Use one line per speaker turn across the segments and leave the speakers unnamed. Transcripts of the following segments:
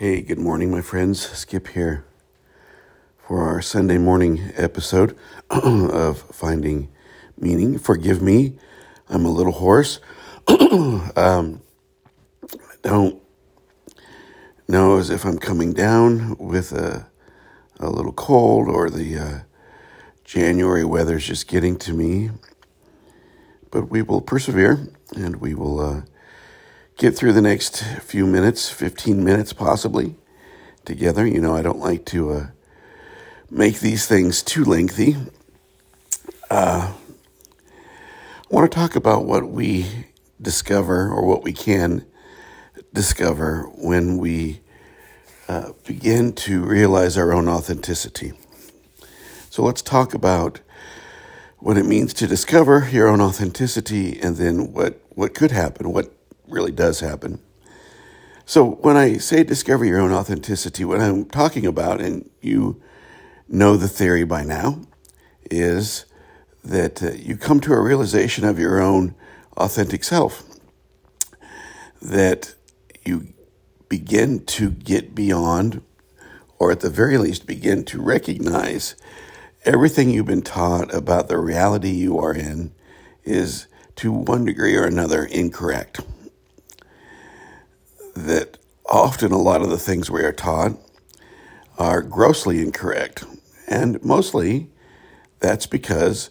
Hey, good morning, my friends. Skip here for our Sunday morning episode of Finding Meaning. Forgive me, I'm a little hoarse. um, don't know as if I'm coming down with a, a little cold or the uh, January weather's just getting to me. But we will persevere and we will. Uh, get through the next few minutes, 15 minutes possibly, together. You know, I don't like to uh, make these things too lengthy. Uh, I want to talk about what we discover or what we can discover when we uh, begin to realize our own authenticity. So let's talk about what it means to discover your own authenticity and then what, what could happen, what really does happen. So when I say discover your own authenticity, what I'm talking about, and you know the theory by now, is that uh, you come to a realization of your own authentic self. That you begin to get beyond, or at the very least, begin to recognize everything you've been taught about the reality you are in is to one degree or another incorrect that often a lot of the things we are taught are grossly incorrect. And mostly that's because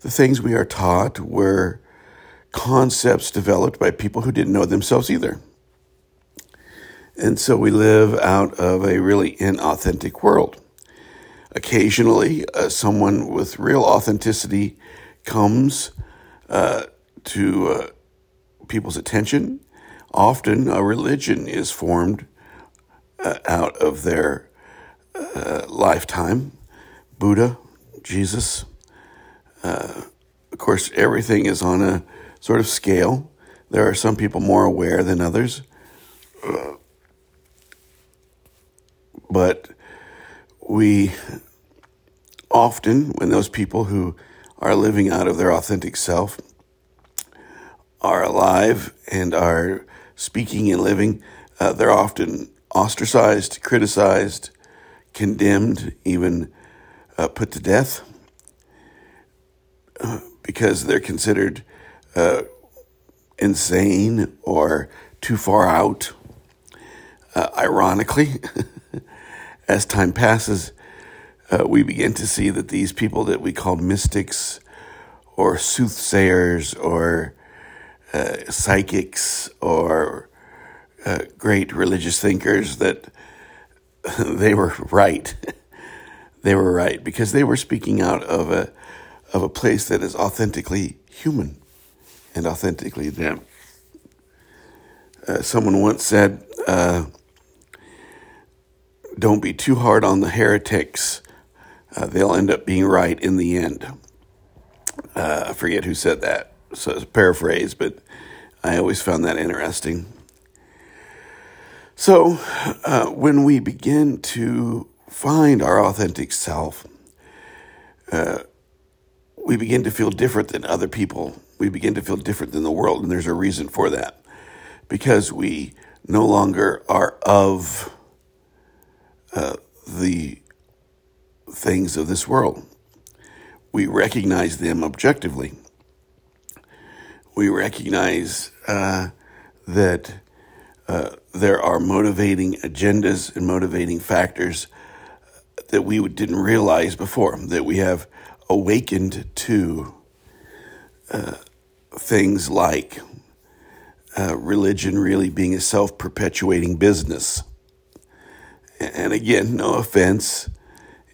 the things we are taught were concepts developed by people who didn't know themselves either. And so we live out of a really inauthentic world. Occasionally, uh, someone with real authenticity comes uh, to uh, people's attention often a religion is formed uh, out of their uh, lifetime. Buddha, Jesus. Uh, of course, everything is on a sort of scale. There are some people more aware than others. Uh, but we often, when those people who are living out of their authentic self are alive and are speaking and living, uh, they're often ostracized, criticized, condemned, even uh, put to death uh, because they're considered uh, insane or too far out. Uh, ironically, as time passes, we begin to see that these people that we call mystics or soothsayers or uh, psychics or uh, great religious thinkers that they were right. they were right because they were speaking out of a of a place that is authentically human and authentically them. Uh, someone once said, uh, "Don't be too hard on the heretics; uh, they'll end up being right in the end." Uh, I forget who said that so it's a paraphrase, but I always found that interesting. So, uh, when we begin to find our authentic self, uh, we begin to feel different than other people. We begin to feel different than the world, and there's a reason for that. Because we no longer are of uh, the things of this world. We recognize them objectively we recognize uh, that uh, there are motivating agendas and motivating factors that we didn't realize before, that we have awakened to uh, things like uh, religion really being a self perpetuating business. And again, no offense.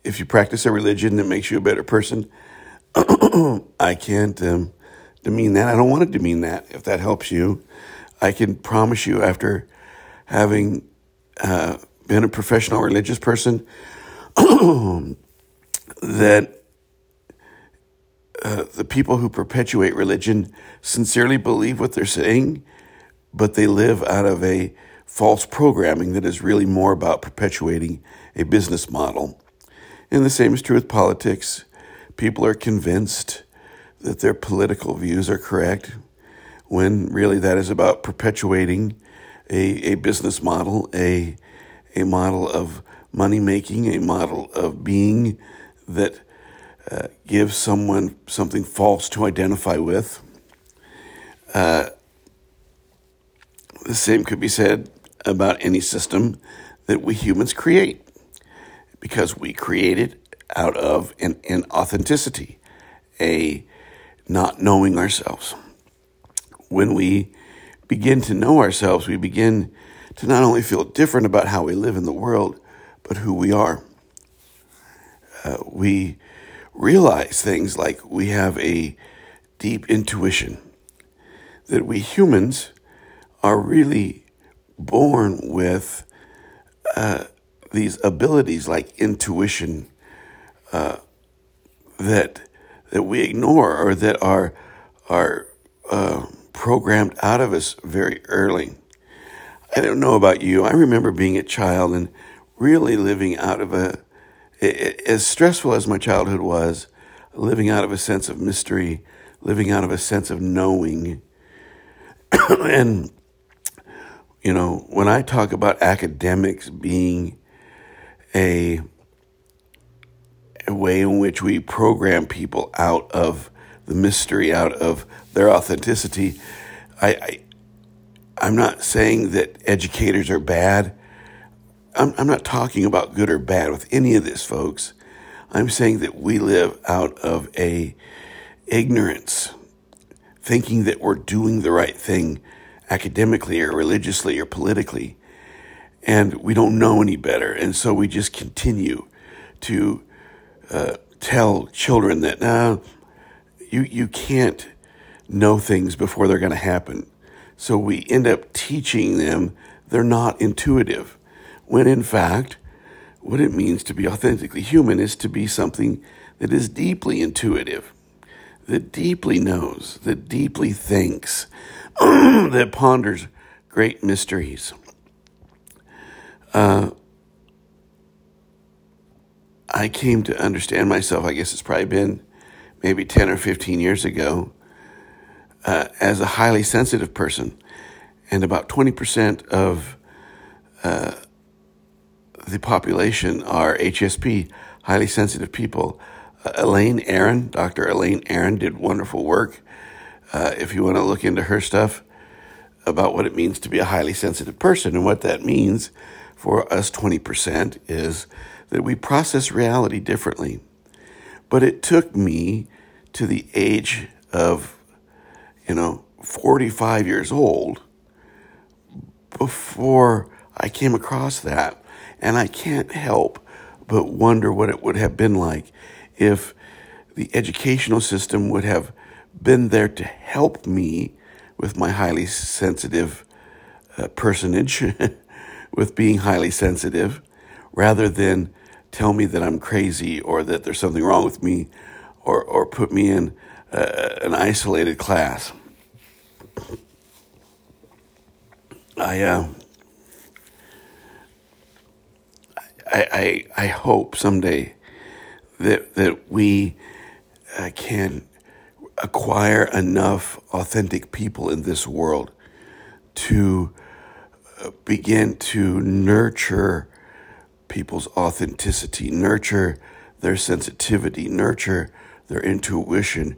If you practice a religion that makes you a better person, I can't um, demean that. I don't want to demean that. If that helps you, I can promise you, after having uh, been a professional religious person, that uh, the people who perpetuate religion sincerely believe what they're saying, but they live out of a false programming that is really more about perpetuating a business model. And the same is true with politics. People are convinced that their political views are correct, when really that is about perpetuating a, a business model, a, a model of money making, a model of being that uh, gives someone something false to identify with. Uh, the same could be said about any system that we humans create because we create it out of an, authenticity, a not knowing ourselves. When we begin to know ourselves, we begin to not only feel different about how we live in the world, but who we are. Uh, we realize things like we have a deep intuition that we humans are really born with uh, these abilities like intuition uh, that that we ignore or that are are uh, programmed out of us very early. I don't know about you. I remember being a child and really living out of a as stressful as my childhood was, living out of a sense of mystery, living out of a sense of knowing, and you know, when I talk about academics being a, a way in which we program people out of the mystery, out of their authenticity, I, I I'm not saying that educators are bad. I'm, I'm not talking about good or bad with any of this, folks. I'm saying that we live out of a ignorance, thinking that we're doing the right thing academically or religiously or politically. And we don't know any better. And so we just continue to tell children that, now you, you can't know things before they're going to happen. So we end up teaching them they're not intuitive. When in fact, what it means to be authentically human is to be something that is deeply intuitive, that deeply knows, that deeply thinks, that ponders great mysteries. Uh, I came to understand myself, I guess it's probably been maybe 10 or 15 years ago, uh, as a highly sensitive person. And about 20% of uh, the population are HSP, highly sensitive people. Uh, Elaine Aron, Dr. Elaine Aron, did wonderful work uh, if you want to look into her stuff about what it means to be a highly sensitive person. And what that means for us 20% is that we process reality differently. But it took me to the age of, you know, 45 years old before I came across that. And I can't help but wonder what it would have been like if the educational system would have been there to help me with my highly sensitive uh, personage, with being highly sensitive, rather than tell me that I'm crazy or that there's something wrong with me or, or put me in uh, an isolated class. I, uh, I, I, I hope someday that, that we uh, can acquire enough authentic people in this world to uh, begin to nurture people's authenticity, nurture their sensitivity, nurture their intuition.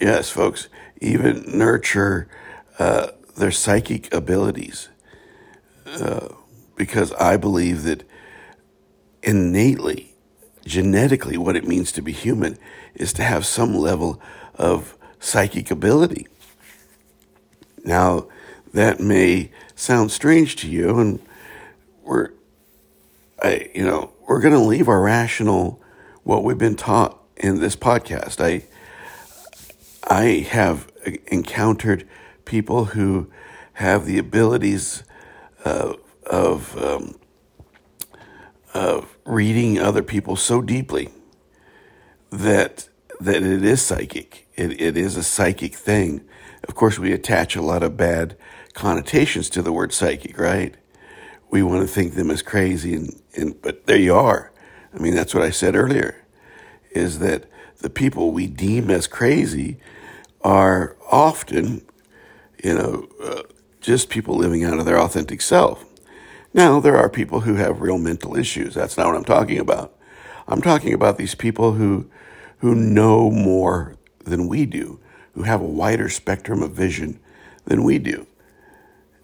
Yes, folks, even nurture uh, their psychic abilities. Uh, because I believe that innately, genetically, what it means to be human is to have some level of psychic ability. Now, that may sound strange to you, and we're, I, you know, we're going to leave our rational, what we've been taught in this podcast. I, I have encountered people who have the abilities uh, of um, of reading other people so deeply that that it is psychic it, it is a psychic thing. Of course, we attach a lot of bad connotations to the word psychic, right? We want to think them as crazy, and, and but there you are. I mean, that's what I said earlier, is that the people we deem as crazy are often, you know, uh, just people living out of their authentic self. Now, there are people who have real mental issues. That's not what I'm talking about. I'm talking about these people who, who know more than we do, who have a wider spectrum of vision than we do.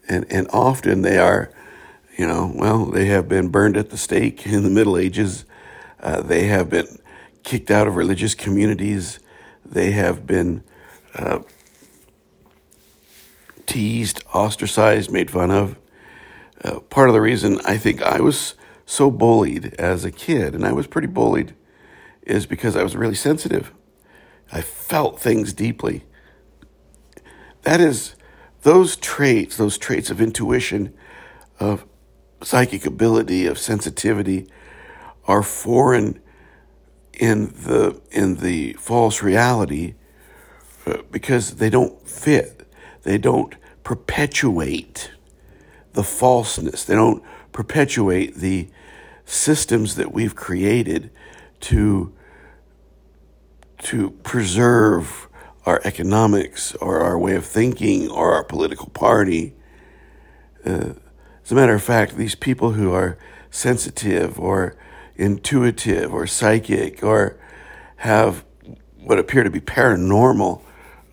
And, and often they are, you know, well, they have been burned at the stake in the Middle Ages. Uh, they have been kicked out of religious communities. They have been uh, teased, ostracized, made fun of. Uh, part of the reason I think I was so bullied as a kid, and I was pretty bullied, is because I was really sensitive. I felt things deeply. That is, those traits, those traits of intuition, of psychic ability, of sensitivity, are foreign in the in the false reality uh, because they don't fit. They don't perpetuate the falseness. They don't perpetuate the systems that we've created to to preserve our economics or our way of thinking or our political party. Uh, as a matter of fact, these people who are sensitive or intuitive or psychic or have what appear to be paranormal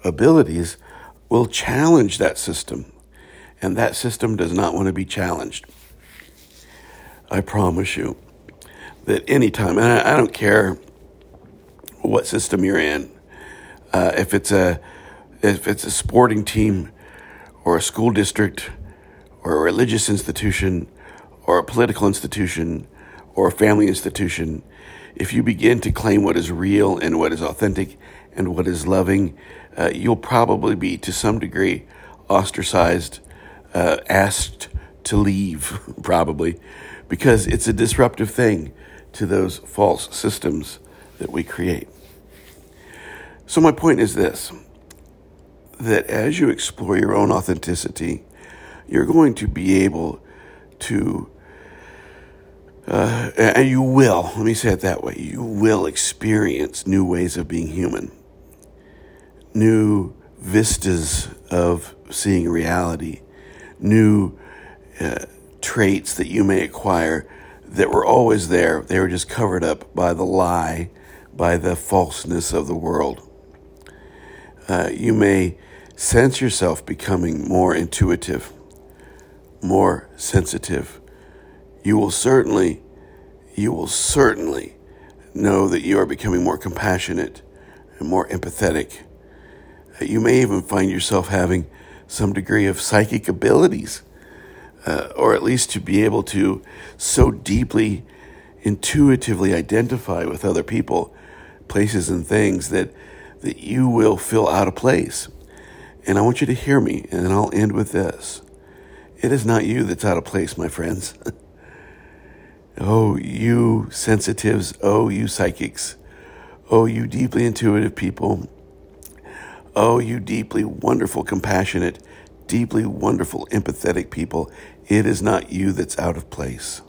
abilities will challenge that system. And that system does not want to be challenged. I promise you that anytime, and I, I don't care what system you're in, uh, if it's a if it's a sporting team or a school district or a religious institution or a political institution or a family institution, if you begin to claim what is real and what is authentic and what is loving, uh, you'll probably be to some degree ostracized, uh, asked to leave, probably, because it's a disruptive thing to those false systems that we create. So, my point is this that as you explore your own authenticity, you're going to be able to, uh, and you will, let me say it that way, you will experience new ways of being human, new vistas of seeing reality, new uh, traits that you may acquire that were always there. They were just covered up by the lie, by the falseness of the world. Uh, you may sense yourself becoming more intuitive more sensitive, you will certainly, you will certainly know that you are becoming more compassionate and more empathetic. You may even find yourself having some degree of psychic abilities, uh, or at least to be able to so deeply, intuitively identify with other people, places, and things that, that you will feel out of place. And I want you to hear me, and I'll end with this. It is not you that's out of place, my friends. oh, you sensitives. Oh, you psychics. Oh, you deeply intuitive people. Oh, you deeply wonderful, compassionate, deeply wonderful, empathetic people. It is not you that's out of place.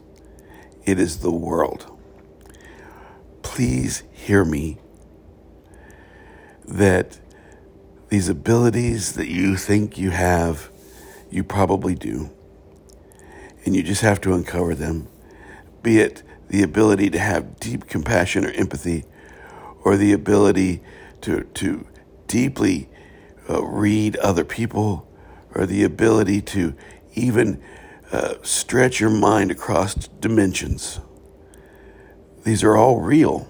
It is the world. Please hear me that these abilities that you think you have you probably do. And you just have to uncover them, be it the ability to have deep compassion or empathy, or the ability to, to deeply uh, read other people, or the ability to even uh, stretch your mind across dimensions. These are all real,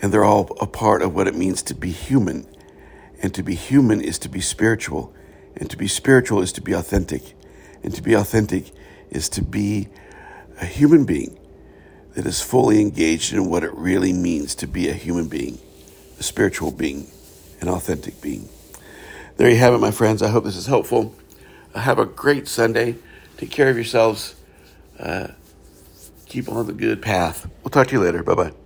and they're all a part of what it means to be human. And to be human is to be spiritual and to be spiritual is to be authentic. And to be authentic is to be a human being that is fully engaged in what it really means to be a human being, a spiritual being, an authentic being. There you have it, my friends. I hope this is helpful. Have a great Sunday. Take care of yourselves. Uh, keep on the good path. We'll talk to you later. Bye bye.